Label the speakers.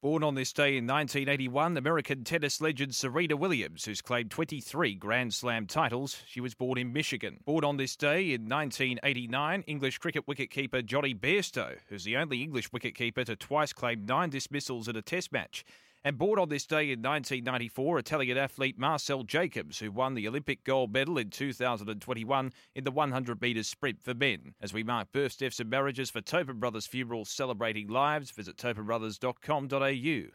Speaker 1: Born on this day in 1981, American tennis legend Serena Williams, who's claimed 23 Grand Slam titles. She was born in Michigan. Born on this day in 1989, English cricket wicketkeeper Jonny Bairstow, who's the only English wicketkeeper to twice claim nine dismissals in a test match. And born on this day in 1994, Italian athlete Marcell Jacobs, who won the Olympic gold medal in 2021 in the 100 metres sprint for men. As we mark births, deaths, and marriages for Tobin Brothers Funerals celebrating lives, visit tobinbrothers.com.au.